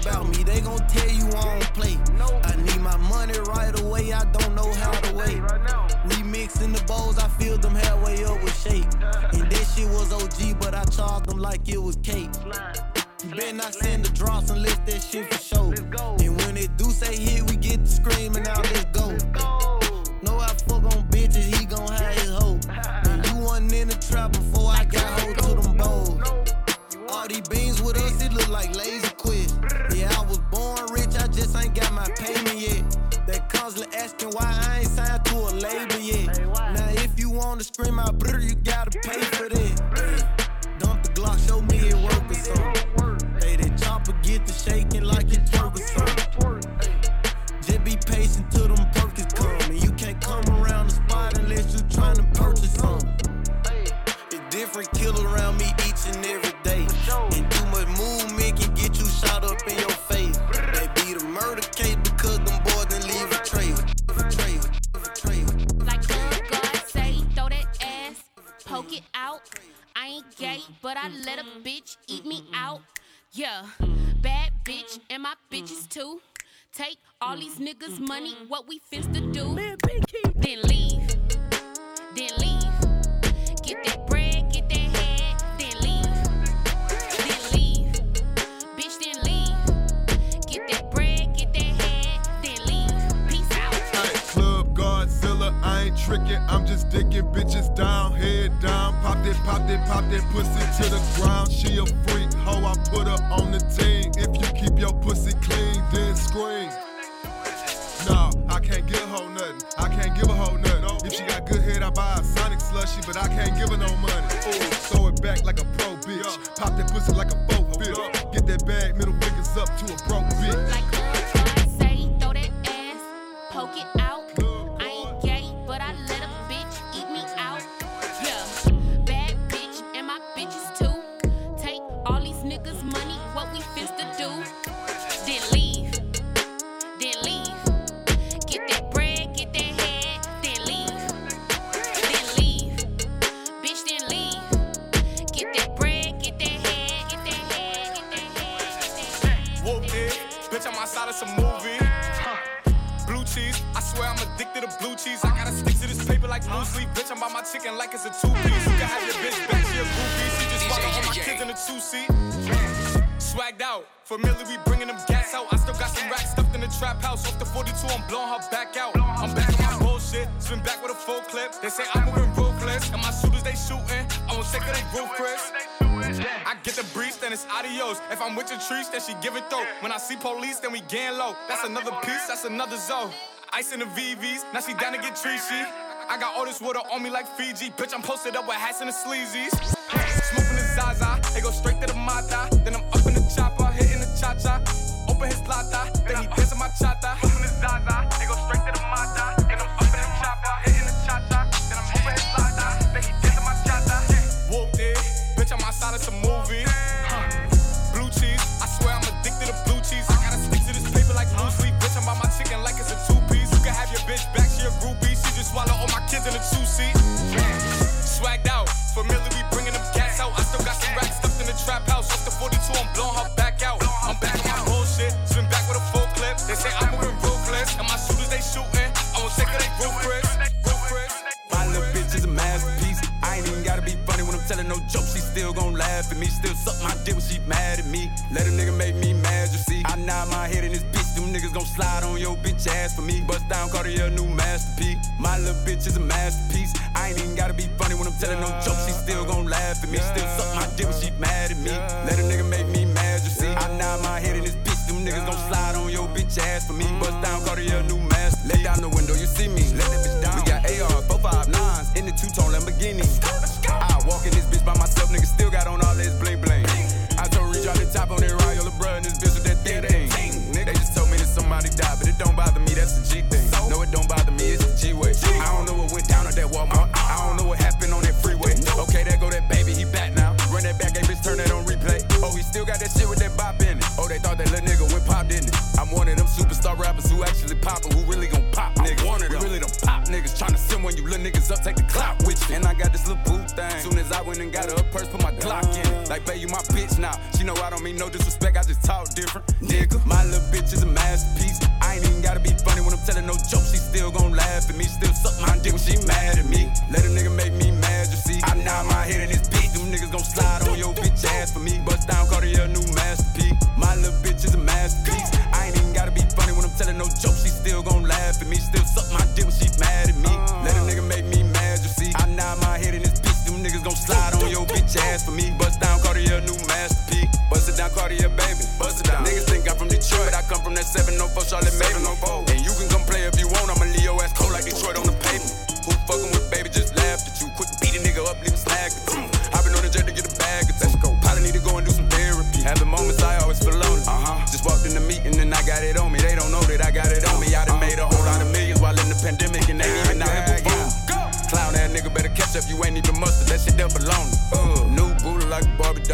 about me, they gon' tell you I don't play. I need my money right away, I don't know how to wait. Remixing the bowls, I filled them halfway up with shape. And this shit was OG, but I charged them like it was cake. You better not send the drops and unless that shit for show. And when it do say hit, we get to screaming out, let's Asking why I ain't signed to a label yet. Now if you wanna scream out brr, you but I mm-hmm. let a mm-hmm. bitch eat me mm-hmm. out. Yeah, bad bitch, and my bitches too. Take all these niggas' money, what we finna do? Then leave, then leave. Get that ain't tricking, I'm just dicking bitches down, head down. Pop that, pop that, pop that pussy to the ground. She a freak, hoe, I put her on the team. If you keep your pussy clean, then scream. No, I can't give a hoe nothing. I can't give a hoe nothing. If she got good head, I buy a Sonic slushy, but I can't give her no money. Ooh, throw it back like a pro bitch. Pop that pussy like a boat bitch. Get that bag, middle fingers up to a broke bitch. Like say, throw that ass, poke it familiar, we bringing them gas out. I still got some racks stuffed in the trap house. Off the 42, I'm blowing her back out. I'm back on my bullshit, spin back with a full clip. They say I'm moving ruthless, and my shooters they shooting. I won't take of they roof, I get the breeze, then it's adios. If I'm with your trees, then she give it though. When I see police, then we gang low. That's another piece, that's another zone. Ice in the VVs, now she down to get treachy. I got all this water on me like Fiji. Bitch, I'm posted up with hats and the sleazies. Smoking the Zaza, they go straight to the Mata. Then I'm up in the chopper, Open his lata, then he dancing my chata. For me. Bust down Cartier, new masterpiece. My little bitch is a masterpiece. I ain't even gotta be funny when I'm telling no jokes. She still gon' laugh at me. Still suck my dick when she mad at me. Let a nigga make who actually poppin', who really gon' pop niggas. One of them. really them pop niggas tryna send when you little niggas up, take the clout with you. And I got this little boo thing. Soon as I went and got her a purse, put my Glock in it. Like, babe, you my bitch now. She know I don't mean no disrespect, I just talk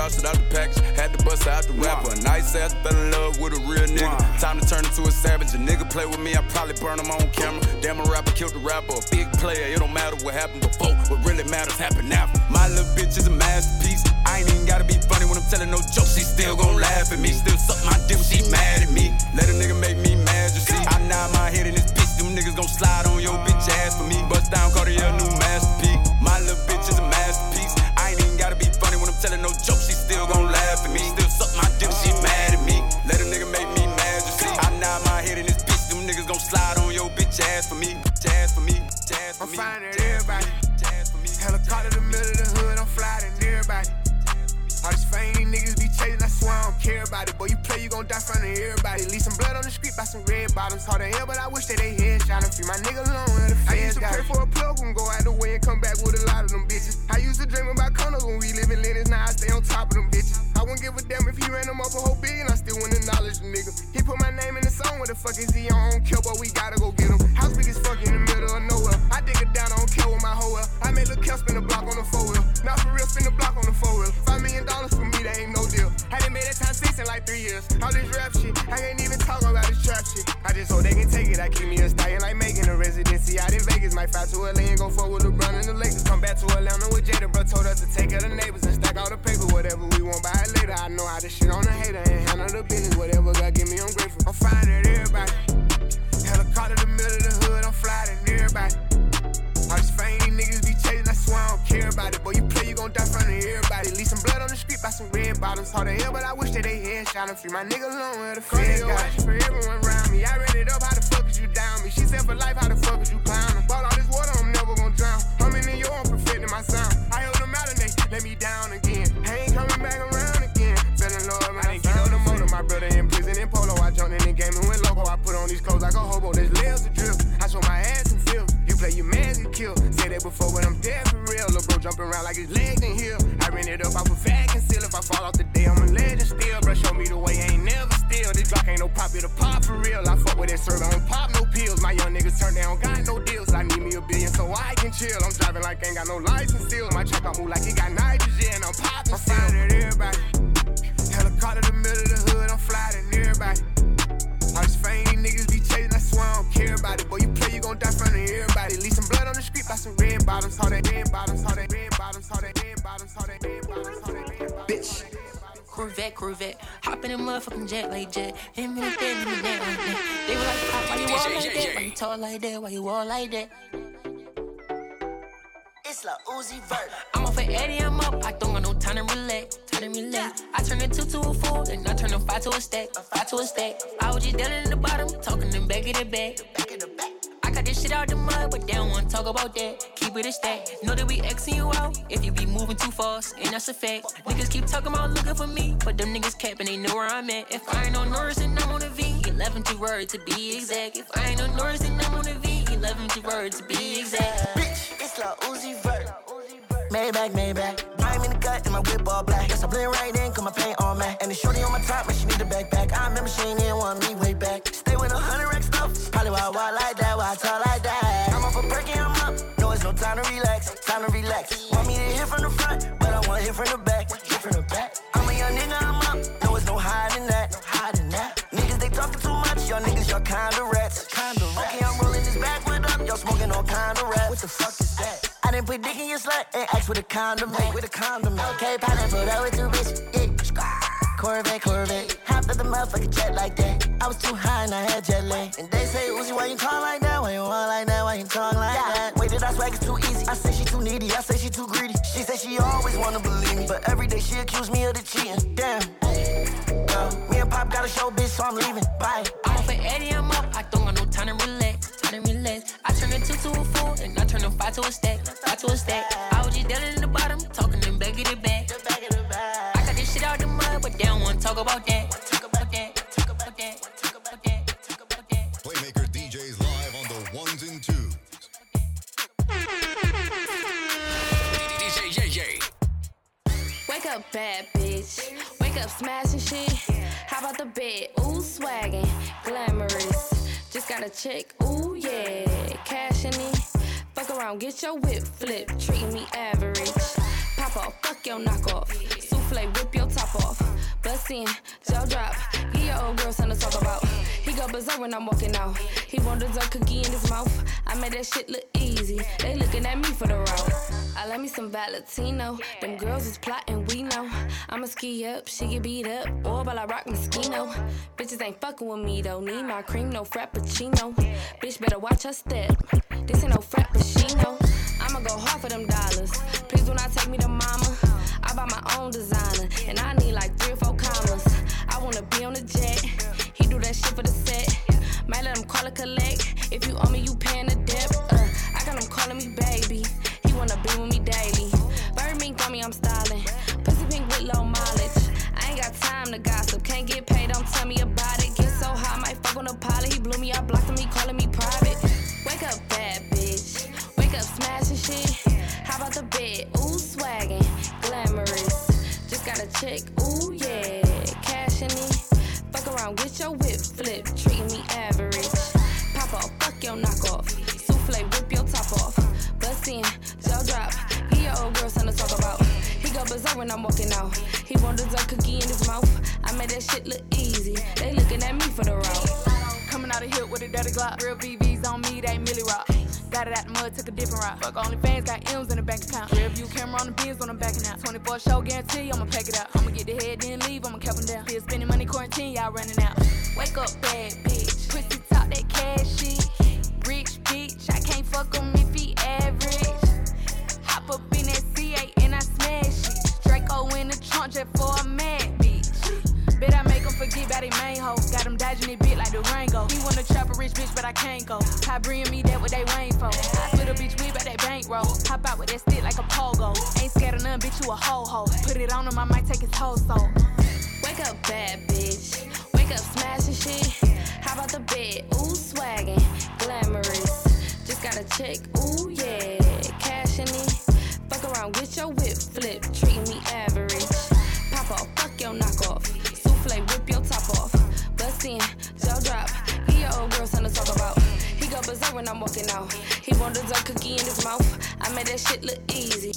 doll, shit out the package. Had to bust out the rapper. A nice ass fell in love with a real nigga. Time to turn into a savage. A nigga play with me, I probably burn him on camera. Damn, a rapper killed the rapper. A big player, it don't matter what happened before. What really matters happened after. My little bitch is a masterpiece. I ain't even gotta be funny when I'm telling no jokes. She still gon' laugh at me. Still suck my dick when she mad at me. Let a nigga make me mad, you see. I nod my head in this bitch. Them niggas gon' slide on your bitch ass for me. Bust down Cartier, new masterpiece. My little bitch is a masterpiece. I ain't even gotta be funny when I'm telling no jokes. She still gon' laugh at me. Still suck my dick she mad at me. Let a nigga make me mad, you see. I nod my head in this bitch. Them niggas gon' slide on your bitch ass for me. Jazz for me. Jazz for I'm me. finding everybody. Jazz for me. Helicopter in the middle of the hood, I'm flying everybody. All these fame niggas be chasing, I swear I don't care about it. Boy, you play, you gon' die front of everybody. Leave some blood on the street by some red bottoms. Hard to hell, but I wish that they head shot free my nigga alone. where the I used to pray for a plug and go out the way and come back with a lot of them bitches. I used to dream about condos when we live in Lennox, now I stay on top of them bitches. I wouldn't give a damn if he ran them up a whole billion, I still wouldn't acknowledge the nigga. He put my name in the song, what the fuck is he on? I don't care, but we gotta go get him. House big as fuck in the middle of nowhere. I dig it down, I don't care with my hoe well. I made Lil' Kel spin the block on the four wheel. Not for real, spin the block on the four wheel. Five million dollars for me, that ain't no deal. Hadn't made that time six in like three years. All this rap shit, I can't even talk about this trap shit. I just hope they can take it. I keep me a stallion like making a residency out in Vegas. Might fly to LA and go fuck with LeBron and the Lakers. Come back to Atlanta with Jada, bro. Told us to take of the neighbors and stack all the paper. Whatever we want, buy it later. I know how to shit on a hater and handle the business. Whatever God give me, I'm grateful. I'm fine at everybody. Helicopter in the middle of the hood, I'm flying at everybody. Bottoms. Hard to hell, but I wish that they head shot and free my nigga alone where the feds got him. for everyone around me. I read it up, how the fuck is you down me? She said for life, how the fuck is you clowning? Ball all this water, I'm never gon' drown. I'm in New York, I'm perfecting my sound. I held them out and they let me down again. I ain't coming back around again. Better Lord, man, I didn't get on the motor. My brother in prison in polo. I jumped in the game and went loco. I put on these clothes like a hobo. There's layers of drip. I show my ass and feel. You play your man, you kill. Said that before, but I'm dead for real. Lil' bro jumping around like his legs in here. I ran it up off a fat for real. I fuck with that serve, I don't pop no pills. My young niggas turn down, got no deals. I need me a billion so I can chill. I'm driving like ain't got no license still. My truck, I move like it got nitrogen. I'm popping I'm still. at everybody. Helicopter in the middle of the hood, I'm flying everybody. All these fame niggas be chasing, I swear I don't care about it. Boy, you play, you gon' die front of everybody. Leave some blood on the street by some red bottoms. all that red bottoms, Corvette, Corvette. Hop in a motherfucking jet like jet. Hit me like that, hit me that like that. They were like, Pop, why you walk like that? Why you talk like that? Why you walk like that? It's Lil Uzi Vert. I'm off at Eddie, I'm up. I don't got no time to relax. Time to relax. I turn a two to a four, and I turn a five to a stack. A five to a stack. I was just down in the bottom, talking them back of the back. Back in the back. I got this shit out the mud, but they don't wanna talk about that. Keep with a stack. Know that we Xing you out if you be moving too fast, and that's a fact. Niggas keep talking about looking for me, but them niggas capping, they know where I'm at. If I ain't on Norris, then I'm on a V. 11 to word to be exact. If I ain't on Norris, then I'm on a V. 11 to word to be exact. Bitch, it's Lil Uzi Vert. Maybach, Maybach. I'm in the gut and my whip all black. Guess I blend right in, cause my paint on matte. And the shorty on my top, man, she need a backpack. I remember she ain't even want me to relax. Want me to hit from the front, but I wanna hit from the back, hit from the back. I'm a young nigga, I'm up. No, it's no hiding that, no hiding that. Niggas, they talking too much. Y'all niggas, y'all kinda rats. Kinda rats. Okay, I'm rolling this backwood up. Y'all smoking all kind of rats. What the fuck is that? I didn't put dick in your slut and ask with a condom. Make with a condom. Okay, pineapple, that with two bitch. Yeah. Corvette, Corvette. Hopped up the motherfucking jet like that. I was too high and I had jet lag. And they say, Uzi, why you talk like that? Why you walk like that? Why you talk like that? Wait, did I swag it too easy? I say she too needy. I say she too greedy. She say she always wanna believe me. But every day she accuse me of the cheating. Damn. Well, me and Pop got a show, bitch, so I'm leaving. Bye. I'm up at Eddie, I'm up. I don't got no time to relax. Time to relax. I turn a two to a four, and I turn a five to a stack. Five to a stack. I was just down in the bottom, talking them back of the shit out the mud, but they don't wanna talk about that. Talk about that. Talk about that. Talk about that. Talk about that. Playmaker DJs live on the ones and twos. DJ Yae Yae. Wake up, bad bitch. Wake up, smashing shit. How about the bed? Ooh, swaggin', glamorous. Just got a check. Ooh, yeah, cash in it. Fuck around, get your whip flip. Treating me average. Pop off, fuck your knockoff. Souffle, whip your top off. Bust in, jaw drop. Give your old girl something to talk about. He go berserk when I'm walking out. He want dessert cookie in his mouth. I made that shit look easy. They looking at me for the route. I love me some Valentino. Them girls is plotting, we know. I'ma ski up, she get beat up. Or while I rock Moschino. Bitches ain't fucking with me though. Need my cream, no frappuccino. Bitch better watch her step. This ain't no frappuccino. I'ma go hard for them dollars. Please do not took a different route. Fuck only fans, got M's in the bank account. Real view camera on the bins when I'm backing out. 24 show guarantee, I'ma pack it out. I'ma get the head, then leave, I'ma cap 'em down. Still spending money, quarantine, y'all running out. Wake up, bad bitch. Pussy talk that cash shit. Rich bitch, I can't fuck him if he average. Hop up in that C8 and I smash it. Draco in the trunk just for a mad forget about they main hoe. Got him dodging it bit like the Rango. He wanna trap a rich bitch, but I can't go. High bring me that what they waiting for. I split a bitch with, but that bankroll. Hop out with that stick like a pogo. Ain't scared of none, bitch, you a ho ho. Put it on him, I might take his whole soul. Wake up, bad bitch. Wake up, smashing shit. How about the bed? Ooh, swaggin', glamorous. Just got a check. Ooh, yeah, cash in it. Fuck around, with your whip flip. Treating me average. Pop off, fuck your knockoff. Jaw drop. Give your old girl something to talk about. He go berserk when I'm walking out. He want dessert cookie in his mouth. I made that shit look easy,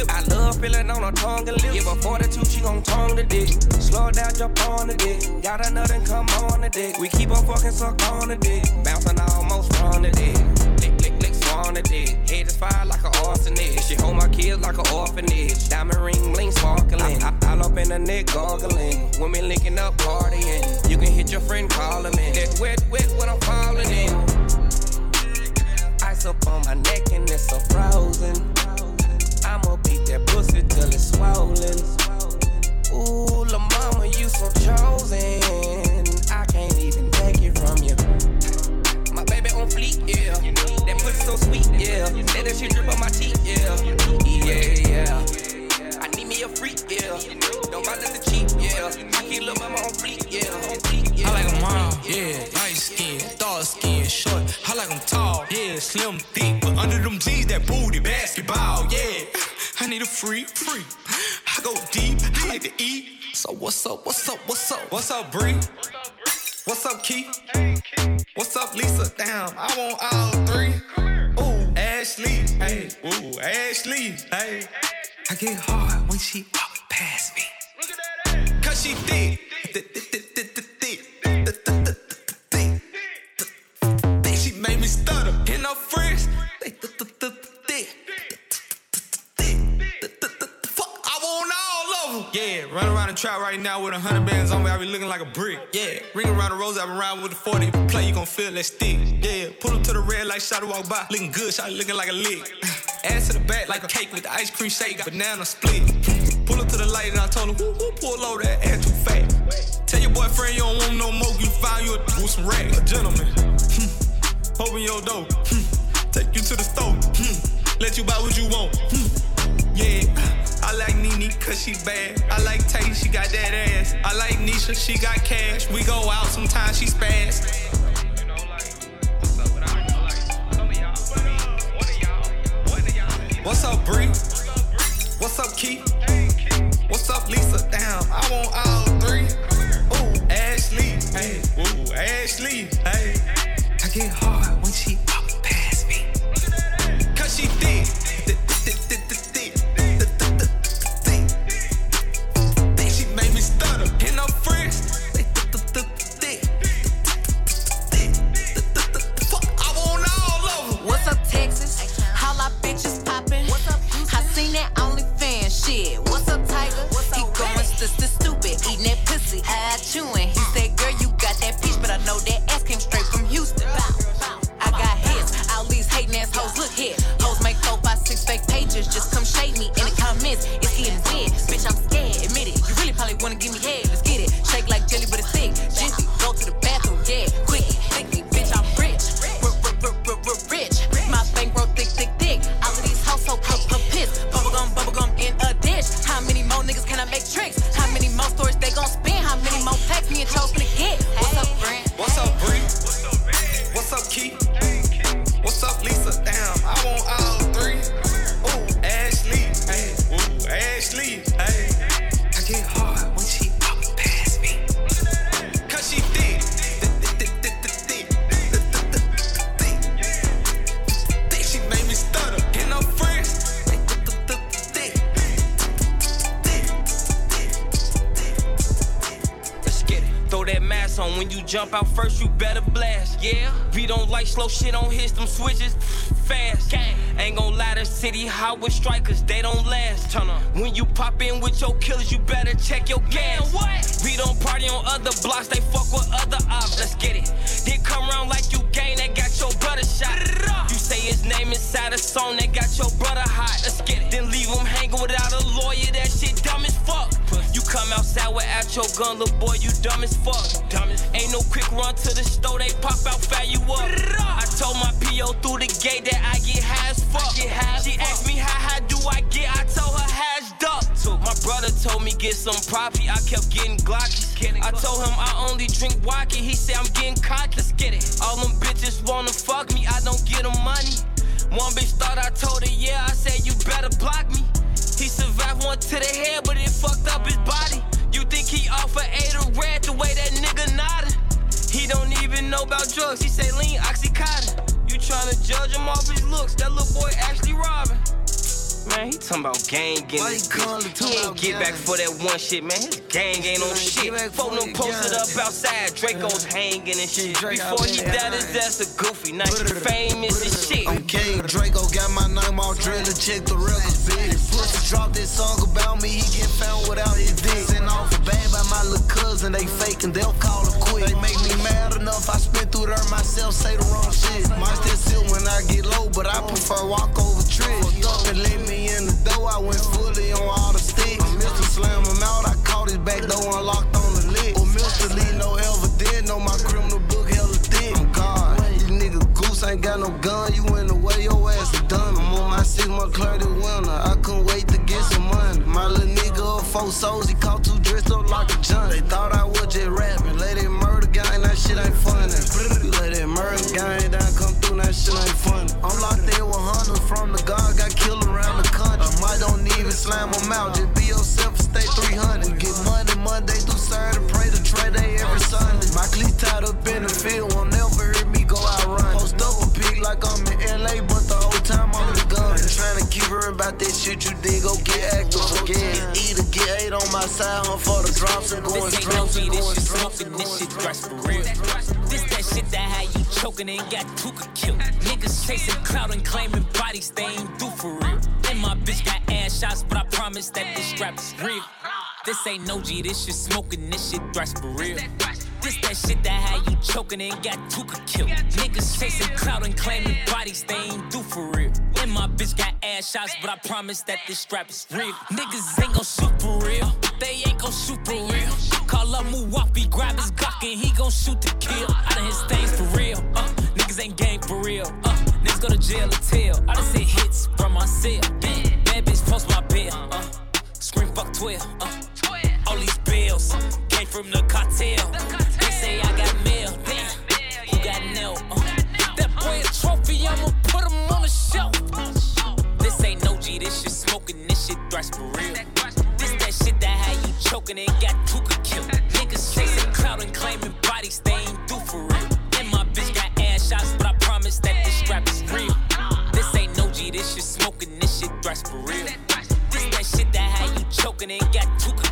equip. I love feeling on her tongue and lips. Give her 42, she gon' tongue the dick. Slow down, jump on the dick. Got another and come on the dick. We keep on fucking suck on the dick. Bouncing almost from the dick. The dick. Head is fire like an arsonist. She hold my kids like an orphanage. Diamond ring, bling, sparkling. I, I, all up in the neck, gargling. Women linking up, partying. You can hit your friend, call him in. That wet, wet, when I'm falling in. Ice up on my neck and it's so frozen. Beat that pussy till it's swollen. Ooh, la mama, you so chosen. I can't even take it from you. My baby on fleek, yeah. That pussy so sweet, yeah. Let that shit drip on my teeth, yeah. Yeah, yeah. I need me a freak, yeah. Don't buy nothing cheap, yeah. I keep lil' mama on fleek, yeah. On fleek, yeah. I like them round, yeah, light skin, dark skin, short. I like them tall, yeah, slim, thick, but under them jeans, that booty, basketball, yeah. Freak, freak. I go deep, I like to eat. So what's up, what's up, what's up? What's up, Bree? What's up, Keith? What's up, Lisa? Damn, I want all three. Ooh, Ashley, hey, ooh, Ashley, hey. I get hard when she walk past me. Run around the trap right now with a hundred bands on me. I be looking like a brick. Yeah, ring around the rose. I been around with the 40. If you play, you gon' feel that stick. Yeah, pull up to the red light, shot walk by. Looking good, shot looking like a lick. Ass to the back like a cake with the ice cream shake, banana split. Pull up to the light and I told him, whoo, whoo, pull over that ass too fat. Tell your boyfriend you don't want no more, you find you a with some racks. A gentleman. Hmm. Open your door. Hmm. Take you to the store. Hmm. Let you buy what you want. Hmm. Yeah. I like Nene cause she bad. I like Tay, she got that ass. I like Nisha, she got cash. We go out sometimes, she spaz. What's up, Bree? What's up, Keith? What's up, Lisa? Damn, I want all three. Ooh, Ashley, hey, ooh, Ashley, hey. I get hard when you jump out first, you better blast. Yeah, we don't like slow shit on hits, them switches fast. Ain't gon' lie, the city hot with strikers, they don't last. Turn on. When you pop in with your killers, you better check your gas. what? We don't party on other blocks, they fuck with other ops. Let's get it. Then come around like you gang, that got your brother shot. You say his name inside a song, that got your brother hot. Let's get it. Then leave him hanging without a lawyer, that shit dumb as fuck. You come outside without your gun, little boy, you dumb as fuck. Ain't no quick run to the store, they pop out, fire you up. I told my PO through the gate that I get high as fuck. She asked me how high do I get, I told her hashed up. My brother told me get some property, I kept getting glocky. I told him I only drink wacky, he said I'm getting cocky. Let's get it. All them bitches wanna fuck me, I don't get them money. One bitch thought I told her, yeah, I said you better block me. One to the head, but it fucked up his body. You think he off of eight or red the way that nigga nodded? He don't even know about drugs. He say lean oxycontin. You tryna judge him off his looks? That little boy actually robbing. Man, he talking about gang getting Why his you calling bitch. He ain't get back for that one shit, man. His gang ain't on shit. Folk them posted up outside. Draco's hanging and shit. Before he died, his ass a goofy. Now he famous and shit. I'm Okay, Draco got my name all drilled to check the records, bitch. Pussy dropped this song about me, he get found without his dick. Sent off a bag by my little cousin, they faking, they'll call it quit. They make me mad enough, I spit through there myself, say the wrong shit. Might still sit when I get low, but I prefer walk over tricks. Fucked up and let me in the door, I went fully on all the sticks. Mr. Slam him out, I caught his back door unlocked on the lick. Or Mr. Lee, no ever did know my criminal book hella thick. I'm God, these niggas goose ain't got no gun, you in the way, your ass is done. I'm on my six month clear the winter, I couldn't wait to get some money. My little nigga four souls, he caught two dressed up like a junk. They thought I was just rapping, let it murder gang, that shit ain't funny. Let it murder gang down, come through, that shit ain't funny. I'm locked in with hunters from the guard, got killed don't slam them out, just be yourself and stay 300. Get money Monday through Saturday, pray to trade day every Sunday. My cleats tied up in the field, won't never hear me go out run. Post up a pig like I'm in LA, but the whole time I'm the gun. Trying to keep her about that shit you did, go get active again. Either get eight on my side, hunt for the drops and going This ain't no strokes and this going smoking, this shit for real. That shit that had you choking and got Tooka killed. Niggas chasing clout and claiming bodies they ain't do for real. And my bitch got ass shots, but I promise that this strap is real. This ain't no G, this shit smoking, this shit dress for real. This that shit that had you choking and got Tooka killed. Niggas chasing clout and claiming bodies they ain't do for real. And my bitch got ass shots, but I promise that this strap is real. Niggas ain't gon' shoot for real. They ain't gon' shoot for real. Call up Muwapi, grab his Glock and he gon' shoot to kill. I done hit things for real. Uh, niggas ain't gang for real. Uh, niggas go to jail or tell. I done see hits from my cell. Bad bitch post my bill. Uh, scream fuck 12. Uh, all these bills came from the cartel. They say I got mail. Who got nail? Uh, that boy a trophy, I'ma put him on the shelf. This ain't no G, this shit smoking, this shit thrash for real. That shit that had you choking and got Tooka killed. Niggas chasing clout and claiming bodies they ain't do for real. And my bitch got ass shots, but I promise that this strap is real. This ain't no G, this shit smoking, this shit thrash for real. This that shit that had you choking and got Tuka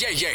Playmaker DJs